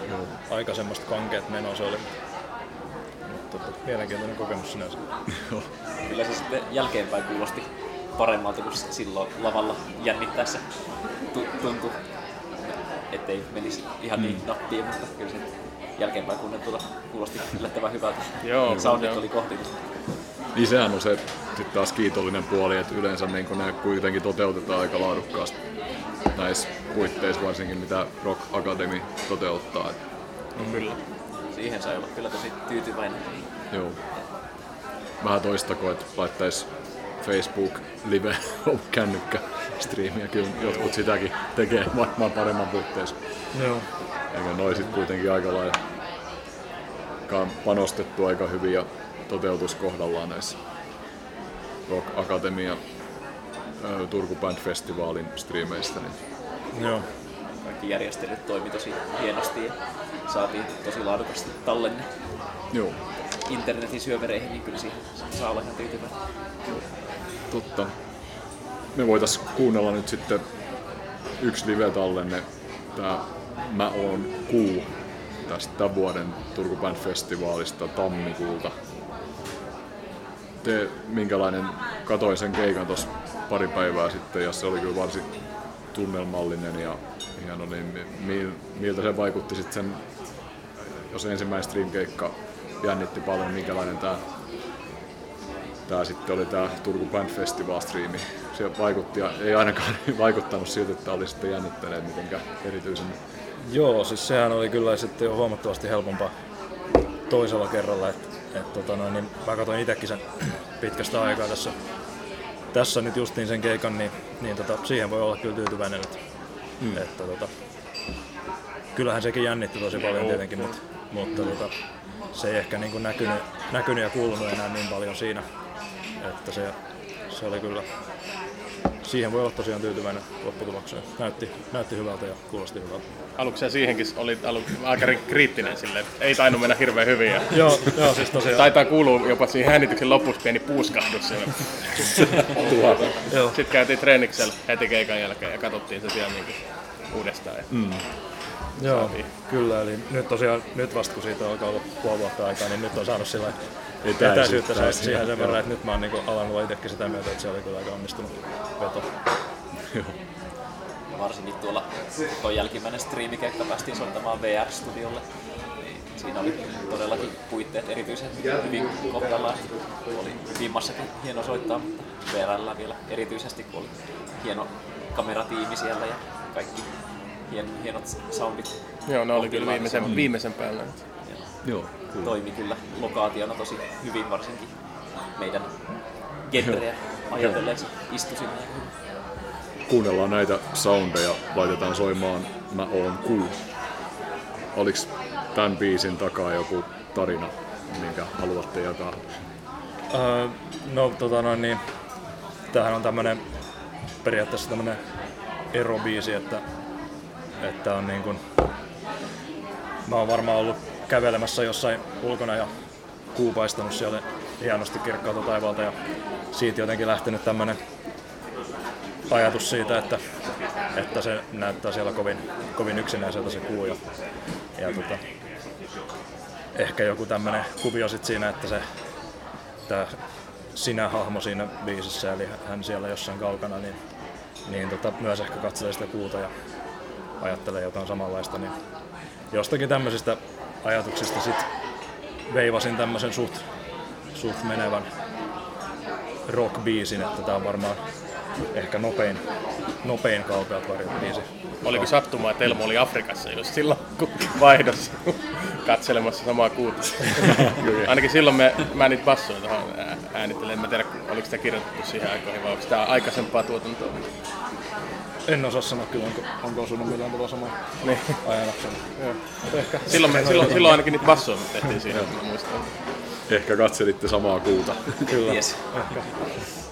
Niin, aika semmoista kankeet menoa se oli. Mutta tota, mielenkiintoinen kokemus sinänsä. Kyllä se sitten jälkeenpäin kuulosti paremmalta kuin silloin lavalla jännittäessä tu- tuntui, ettei menisi ihan niin nappiin, mutta kyllä se jälkeenpäin kuunneltuna kuulosti yllättävän hyvältä. Joo, Soundit joo. oli kohti. Niin sehän on se sitten taas kiitollinen puoli, että yleensä niin kun ne kuitenkin toteutetaan aika laadukkaasti näissä puitteissa varsinkin mitä Rock Academy toteuttaa. Et, Kyllä. Siihen sai olla kyllä tosi tyytyväinen. joo. Vähän toistako, että laittaisi Facebook live kännykkä striimiä. Kyllä jotkut sitäkin tekee varmaan paremman puitteissa. Joo. Eikä noi sit kuitenkin aika lailla panostettu aika hyvin ja toteutus kohdallaan näissä Rock Akatemia Turku Band Festivaalin striimeistä. Niin Joo. Kaikki järjestelyt toimi tosi hienosti ja saatiin tosi laadukasti tallenne joo, internetin syövereihin, niin kyllä siihen saa olla ihan tyytyväinen. Totta. Me voitais kuunnella nyt sitten yksi live-tallenne. Tää Mä oon kuu tästä tämän vuoden Turku Band Festivaalista tammikuulta. Te, minkälainen, katoin sen keikan tuossa pari päivää sitten ja se oli kyllä varsin tunnelmallinen ja hieno, niin mi- mi- miltä se vaikutti sitten sen, jos ensimmäinen stream-keikka jännitti paljon, minkälainen tämä tää sitten oli tää Turku Band Festival striimi. Se vaikutti ja ei ainakaan vaikuttanut siltä, että oli sitten jännittäneet mitenkään erityisemmin. Joo, siis sehän oli kyllä sitten jo huomattavasti helpompaa toisella kerralla. Et, et, tota noin, niin mä katsoin itsekin sen pitkästä aikaa tässä, tässä nyt justiin sen keikan, niin, niin tota, siihen voi olla kyllä tyytyväinen. Et, mm. että, tota, kyllähän sekin jännitti tosi paljon tietenkin, mutta, mutta tota, se ei ehkä niin kuin näkynyt, näkynyt ja kuulunut enää niin paljon siinä. Että se, se oli kyllä siihen voi olla tosiaan tyytyväinen lopputulokseen. Näytti, näytti hyvältä ja kuulosti hyvältä. Aluksi siihenkin oli alu, aika ri- kriittinen silleen, että ei tainnut mennä hirveän hyvin. Ja Joo, joo siis tosiaan. taitaa kuulua jopa siihen äänityksen lopussa pieni puuskahdus. Sitten käytiin treeniksellä heti keikan jälkeen ja katsottiin se siellä niin uudestaan. Ja mm. Joo, Saatiin. kyllä. Eli nyt tosiaan, nyt vasta kun siitä alkaa olla puoli vuotta aikaa, niin nyt on saanut sillä Etäisyyttä etäisyyttä siihen, siihen sen joo. verran, että nyt mä oon niin alannut olla itsekin sitä mieltä, että se oli kyllä aika onnistunut veto. Ja varsinkin tuolla tuo jälkimmäinen striimikeikka päästiin soittamaan VR-studiolle. Niin siinä oli todellakin puitteet erityisen hyvin kohdallaan. Oli vimmassakin hieno soittaa, mutta VRllä vielä erityisesti, kun oli hieno kameratiimi siellä ja kaikki hien, hienot soundit. Joo, ne oli kyllä viimeisen, viimeisen päällä. Joo, kyllä. Toimi kyllä lokaationa tosi hyvin varsinkin meidän genreä ajatellen hyvin. Kuunnellaan näitä soundeja, laitetaan soimaan Mä oon kuu. Oliks tämän biisin takaa joku tarina, minkä haluatte jakaa? Öö, no tota noin niin, tämähän on tämmönen periaatteessa tämmönen erobiisi, että, että on niin kuin, mä oon varmaan ollut kävelemässä jossain ulkona ja kuu paistanut siellä hienosti kirkkaalta taivaalta ja siitä jotenkin lähtenyt tämmönen ajatus siitä, että, että se näyttää siellä kovin, kovin yksinäiseltä se kuu ja, ja tota, ehkä joku tämmönen kuvio sit siinä, että se tämä sinä-hahmo siinä biisissä, eli hän siellä jossain kaukana, niin, niin tota, myös ehkä katselee sitä kuuta ja ajattelee jotain samanlaista, niin jostakin tämmöisistä ajatuksista sit veivasin tämmöisen suht, suht menevän rock-biisin, että tää on varmaan ehkä nopein, nopein kalpeat varjot biisi. Oliko sattumaa, että Elmo oli Afrikassa just silloin, kun vaihdossa katselemassa samaa kuuta? Ainakin silloin me, mä niitä bassoja tuohon ää- äänittelen. En tiedä, oliko sitä kirjoitettu siihen aikoihin vai onko tämä aikaisempaa tuotantoa. En osaa sanoa kyllä, onko, onko osunut millään tavalla samaan Niin. ajanjaksoon. Ehkä Silloin, me, silloin, silloin ainakin niitä bassoja me tehtiin siihen, mä muistan. Ehkä katselitte samaa kuuta. kyllä. Yes. Sun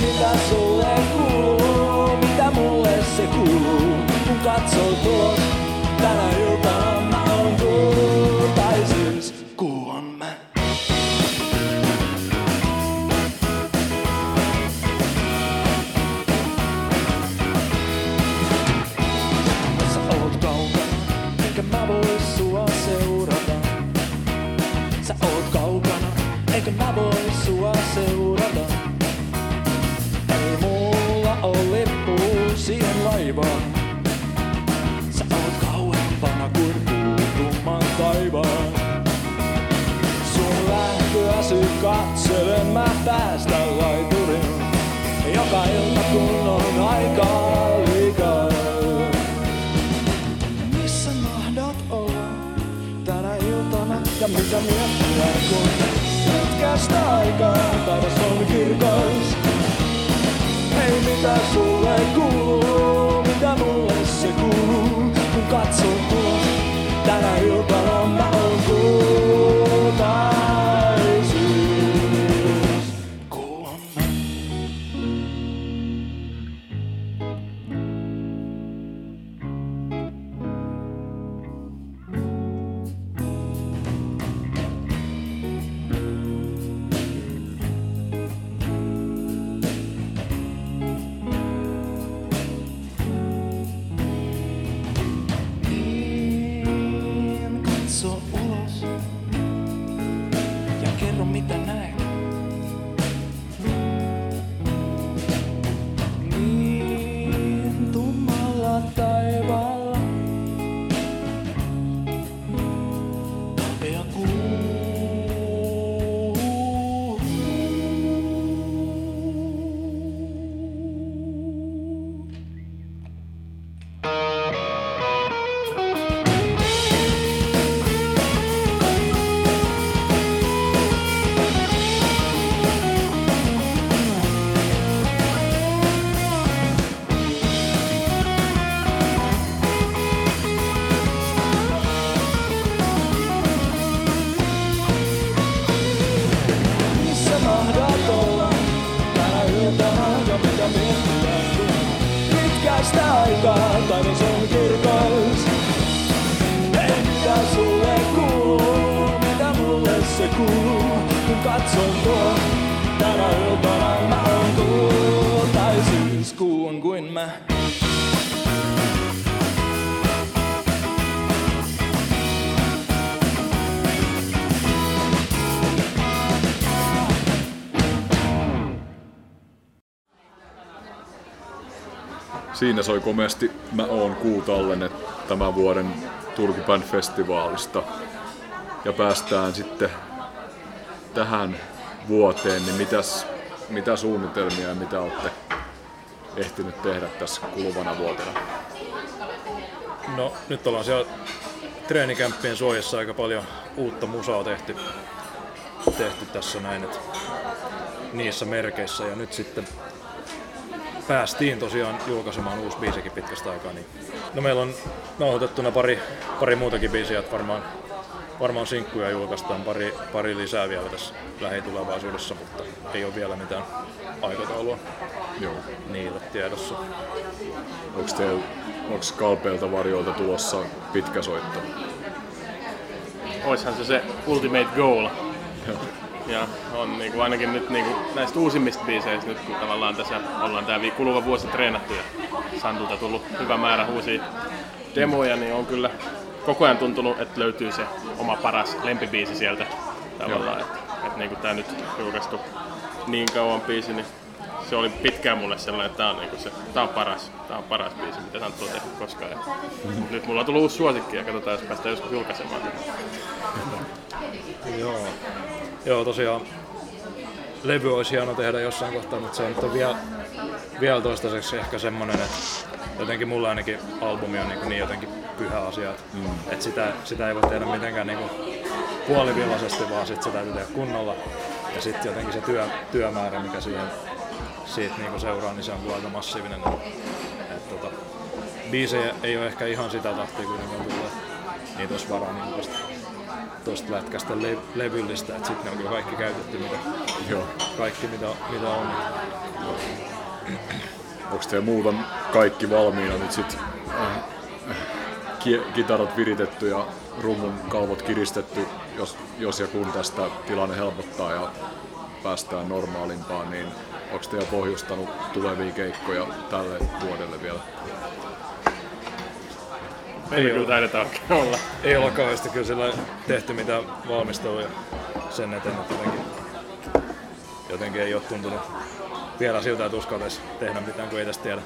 mitä sulle kuuluu, mitä mulle se kuuluu, kun katsoo tuon tänä iltana päästä laiturin. Joka ilta kun on aikaa liikaa. Missä mahdat olla tänä iltana ja mitä miettiä kun pitkästä aikaa taivas on kirkas. Hei mitä sulle kuuluu, mitä mulle se kuuluu, kun katson tuon tänä iltana me that Siinä soi komeasti Mä oon kuutallenne tämän vuoden Turku Band Festivaalista. Ja päästään sitten tähän vuoteen, niin mitäs, mitä suunnitelmia ja mitä olette ehtinyt tehdä tässä kuluvana vuotena? No nyt ollaan siellä treenikämppien suojassa aika paljon uutta musaa tehty, tehty tässä näin, että niissä merkeissä ja nyt sitten päästiin tosiaan julkaisemaan uusi biisikin pitkästä aikaa. Niin. No meillä on nauhoitettuna pari, pari muutakin biisiä, että varmaan, varmaan sinkkuja julkaistaan pari, pari lisää vielä tässä lähitulevaisuudessa, mutta ei ole vielä mitään aikataulua Joo. niille tiedossa. Onko teillä onks kalpeilta varjoilta tulossa pitkä soitto? Oishan se se ultimate goal. Ja on niinku ainakin nyt niinku näistä uusimmista biiseistä, nyt kun tavallaan tässä ollaan tämä kuluva vuosi treenattu ja Santulta tullut hyvä määrä uusia demoja, niin on kyllä koko ajan tuntunut, että löytyy se oma paras lempibiisi sieltä tavallaan. Että et niinku tää nyt julkaistu niin kauan biisi, niin se oli pitkään mulle sellainen, että tää on, niinku se, tää on paras, tää on paras biisi, mitä Santtu on tehnyt koskaan. Ja nyt mulla on tullut uusi suosikki ja katsotaan, jos päästään joskus julkaisemaan. Joo. Joo, tosiaan levy olisi hieno tehdä jossain kohtaa, mutta se on, on vielä, vielä toistaiseksi ehkä semmonen, että jotenkin mulla ainakin albumi on niin, niin jotenkin pyhä asia, että, mm. että sitä, sitä ei voi tehdä mitenkään niin puolivillaisesti, vaan sit se täytyy tehdä kunnolla. Ja sitten jotenkin se työ, työmäärä, mikä siihen, siitä niin seuraa, niin se on aika massiivinen. Et, tota, biisejä ei ole ehkä ihan sitä tahtia kuitenkaan tullut, niitä olisi varaa niin tuosta tuosta lätkästä le- levyllistä, että sitten ne on kyllä kaikki käytetty, mitä, Joo. kaikki mitä, mitä on. Onko teillä muuten kaikki valmiina nyt sit äh, ki- kitarat viritetty ja rummun kalvot kiristetty, jos, jos ja kun tästä tilanne helpottaa ja päästään normaalimpaan, niin onko teillä pohjustanut tulevia keikkoja tälle vuodelle vielä? Meillä kyllä taidetaan oikein olla. Ei olla kauheasti kyllä sillä tehty mitään valmisteluja sen eteen, että jotenkin, jotenkin ei ole tuntunut vielä siltä, että uskaltaisi tehdä mitään, kun ei tästä tiedä,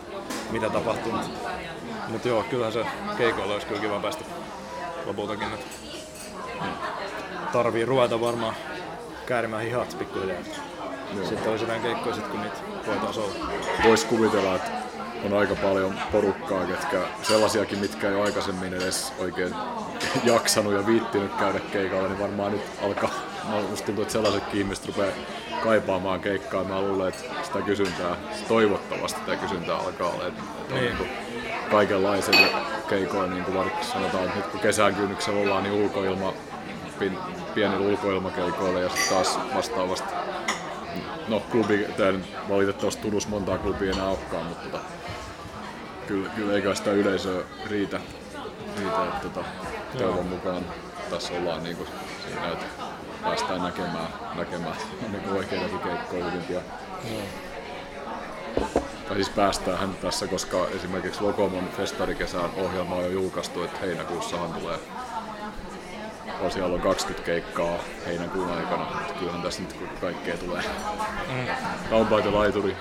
mitä tapahtuu. Mutta joo, kyllähän se keikoilla olisi kyllä kiva päästä lopultakin. Että tarvii ruveta varmaan käärimään hihat pikkuhiljaa. Sitten olisi jotain keikkoja, sit, kun niitä voitaisiin olla. Voisi kuvitella, että on aika paljon porukkaa, ketkä sellaisiakin, mitkä ei ole aikaisemmin edes oikein jaksanut ja viittinyt käydä keikalla, niin varmaan nyt alkaa, musta tuntuu, että sellaisetkin ihmiset rupeaa kaipaamaan keikkaa. Mä luulen, että sitä kysyntää, toivottavasti sitä kysyntää alkaa olla, että, on Niin. niin kaikenlaisille keikoille, niin kuin vaikka sanotaan, että nyt kun kesän kynnyksellä ollaan, niin ulkoilma, pienillä ulkoilmakeikoilla ja sitten taas vastaavasti no klubi, valitettavasti Turus montaa klubia enää olekaan, mutta tota, kyllä, kyllä eikä sitä yleisöä riitä, riitä että tota, toivon mukaan tässä ollaan niin kuin siinä, että päästään näkemään, näkemään niin kuin oikeitakin keikkoja hyvin pian. Tai siis päästään tässä, koska esimerkiksi Lokomon festarikesän ohjelma on jo julkaistu, että heinäkuussahan tulee on siellä on 20 keikkaa heinäkuun aikana, mutta kyllähän tässä nyt kaikkea tulee. Mm. Lampaita laituri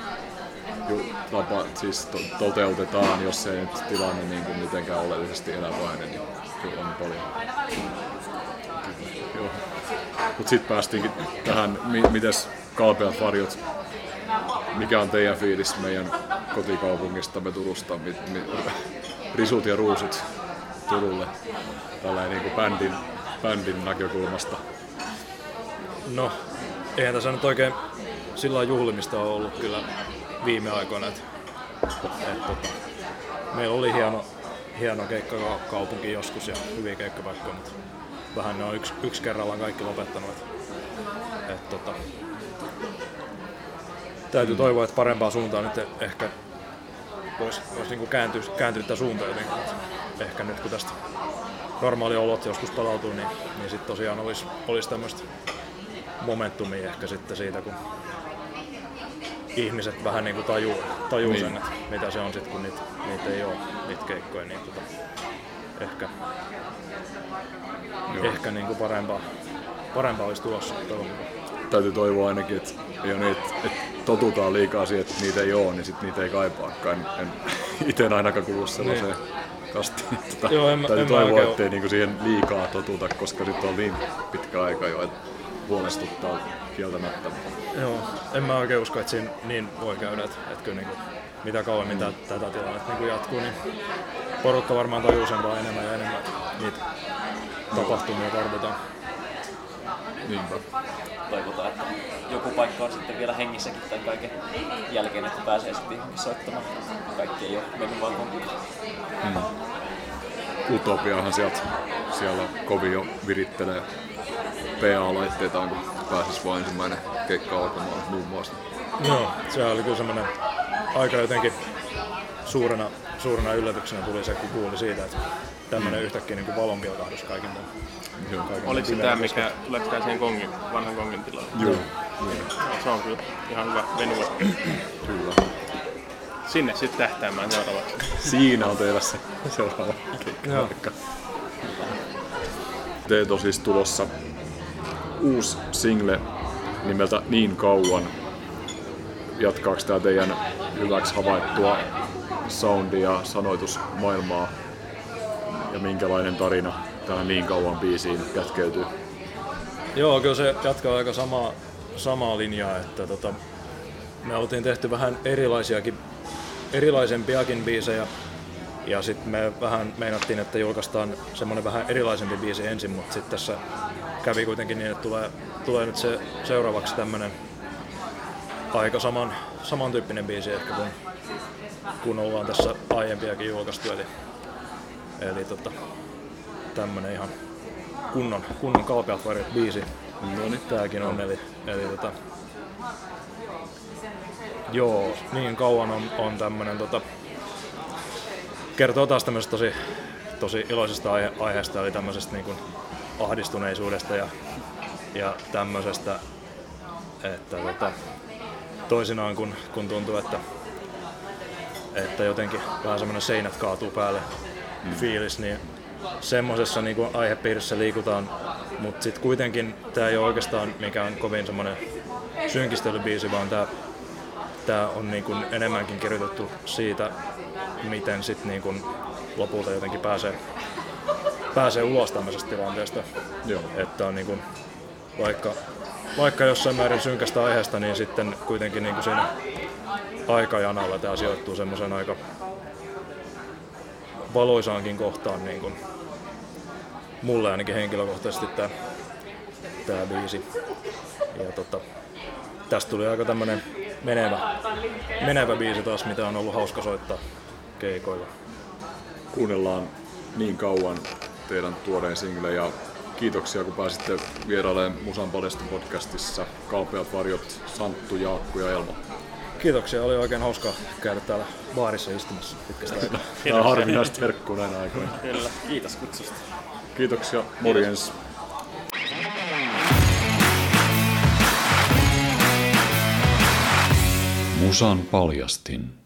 tapa, siis to, toteutetaan, jos ei nyt tilanne niin kuin mitenkään oleellisesti eläväinen, niin kyllä on paljon. Joo. Sitten päästiinkin tähän, mi, mites kalpeat varjot, mikä on teidän fiilis meidän kotikaupungistamme Turusta, mi, mi, risut ja ruusut Turulle, tällainen niin kuin bändin, bändin näkökulmasta. No, eihän tässä nyt oikein sillä juhlimista ole ollut kyllä viime aikoina. Et, et, meillä oli hieno, hieno keikkakaupunki joskus ja hyviä keikkapaikkoja, mutta vähän ne on yksi, yksi kerrallaan kaikki lopettanut. Et, et, tota, täytyy toivoa, että parempaa suuntaan nyt ehkä voisi vois niinku kääntyä, kääntyä tämä suunta jotenkin. Ehkä nyt kun tästä normaali olot joskus palautuu, niin, niin sitten tosiaan olisi, olisi tämmöistä momentumia ehkä sitten siitä, kun ihmiset vähän niin kuin tajuu, tajuu Niin. sen, että mitä se on sitten, kun niitä, niitä ei ole, niitä keikkoja, niin tota, ehkä, Joo. ehkä niin kuin parempaa, parempaa olisi tulossa. toivon. Täytyy toivoa ainakin, että, niitä, että totutaan liikaa siihen, että niitä ei ole, niin sit niitä ei kaipaakaan. En, en itse ainakaan kuulu sellaiseen kastiin. Tota, Niin. Joo, en täytyy en toivoa, oikein- ettei niinku siihen liikaa totuta, koska sitten on niin pitkä aika jo, että huolestuttaa kieltämättä. Joo, en mä oikein usko, että siinä niin voi käydä, että, että kyllä niin kuin, mitä kauemmin mm. tätä tilannetta niin jatkuu, niin porukka varmaan tajuu sen vaan enemmän ja enemmän, että niitä tapahtumia tarvitaan. Niinpä. Toivotaan, että joku paikka on sitten vielä hengissäkin tämän kaiken jälkeen, että pääsee sitten soittamaan. Kaikki ei ole mennyt vaan konkuun. Utopiahan sieltä siellä kovin jo virittelee PA-laitteitaan, kun pääsis vain ensimmäinen keikka alkamaan muun muassa. Joo, se oli kyllä semmoinen aika jotenkin suurena, suurena yllätyksenä tuli se, kun kuuli siitä, että tämmöinen yhtäkkiä niin kuin valonpilkahdus kaiken tämän. Joo. Kaiken Oliko se tämä, mikä, tuleeko tämä siihen kongin, vanhan kongin tilalle? Joo. Se on kyllä ihan hyvä venyä. Kyllä. Sinne sitten tähtäämään seuraavaksi. Siinä on teillä se seuraava keikka. Teet on siis tulossa uusi single nimeltä Niin kauan. Jatkaako tämä teidän hyväksi havaittua soundia sanoitusmaailmaa? Ja minkälainen tarina tähän Niin kauan biisiin kätkeytyy? Joo, kyllä se jatkaa aika samaa, samaa linjaa, että tota, me oltiin tehty vähän erilaisiakin, erilaisempiakin biisejä. Ja sitten me vähän meinattiin, että julkaistaan semmoinen vähän erilaisempi biisi ensin, mutta sitten tässä kävi kuitenkin niin, että tulee, tulee nyt se seuraavaksi tämmöinen aika saman, samantyyppinen biisi ehkä kun, kun ollaan tässä aiempiakin julkaistu. Eli, eli tota, tämmönen ihan kunnon, kunnon kalpeat varjot biisi. No niin. Tääkin on, eli, eli tota, joo, niin kauan on, on tämmönen tota, kertoo taas tämmöisestä tosi, tosi iloisesta aihe, aiheesta, eli tämmöisestä niin kuin ahdistuneisuudesta ja, ja tämmöisestä, että tota, toisinaan kun, kun tuntuu, että, että jotenkin vähän semmoinen seinät kaatuu päälle mm. fiilis, niin semmoisessa niin aihepiirissä liikutaan, mutta sitten kuitenkin tämä ei ole oikeastaan mikään kovin semmoinen synkistelybiisi, vaan tämä tää on niin kuin enemmänkin kirjoitettu siitä, miten sit niin kuin lopulta jotenkin pääsee, pääsee ulos tämmöisestä tilanteesta. Joo. Että on niin kuin, vaikka, vaikka jossain määrin synkästä aiheesta, niin sitten kuitenkin niin kuin siinä aikajanalla tämä sijoittuu semmoisen aika valoisaankin kohtaan niin kuin mulle ainakin henkilökohtaisesti tämä, tämä biisi. Ja tota, tästä tuli aika tämmönen menevä, menevä biisi taas, mitä on ollut hauska soittaa keikoilla. Kuunnellaan niin kauan teidän tuoreen single ja kiitoksia kun pääsitte vierailemaan Musan paljastu podcastissa. Kalpeat varjot, Santtu, Jaakku ja Elmo. Kiitoksia, oli oikein hauska käydä täällä baarissa istumassa pitkästä aikaa. Tämä on harvinaista herkkuu näinä aikoina. Kyllä. Kiitos kutsusta. Kiitoksia, morjens. Musan paljastin.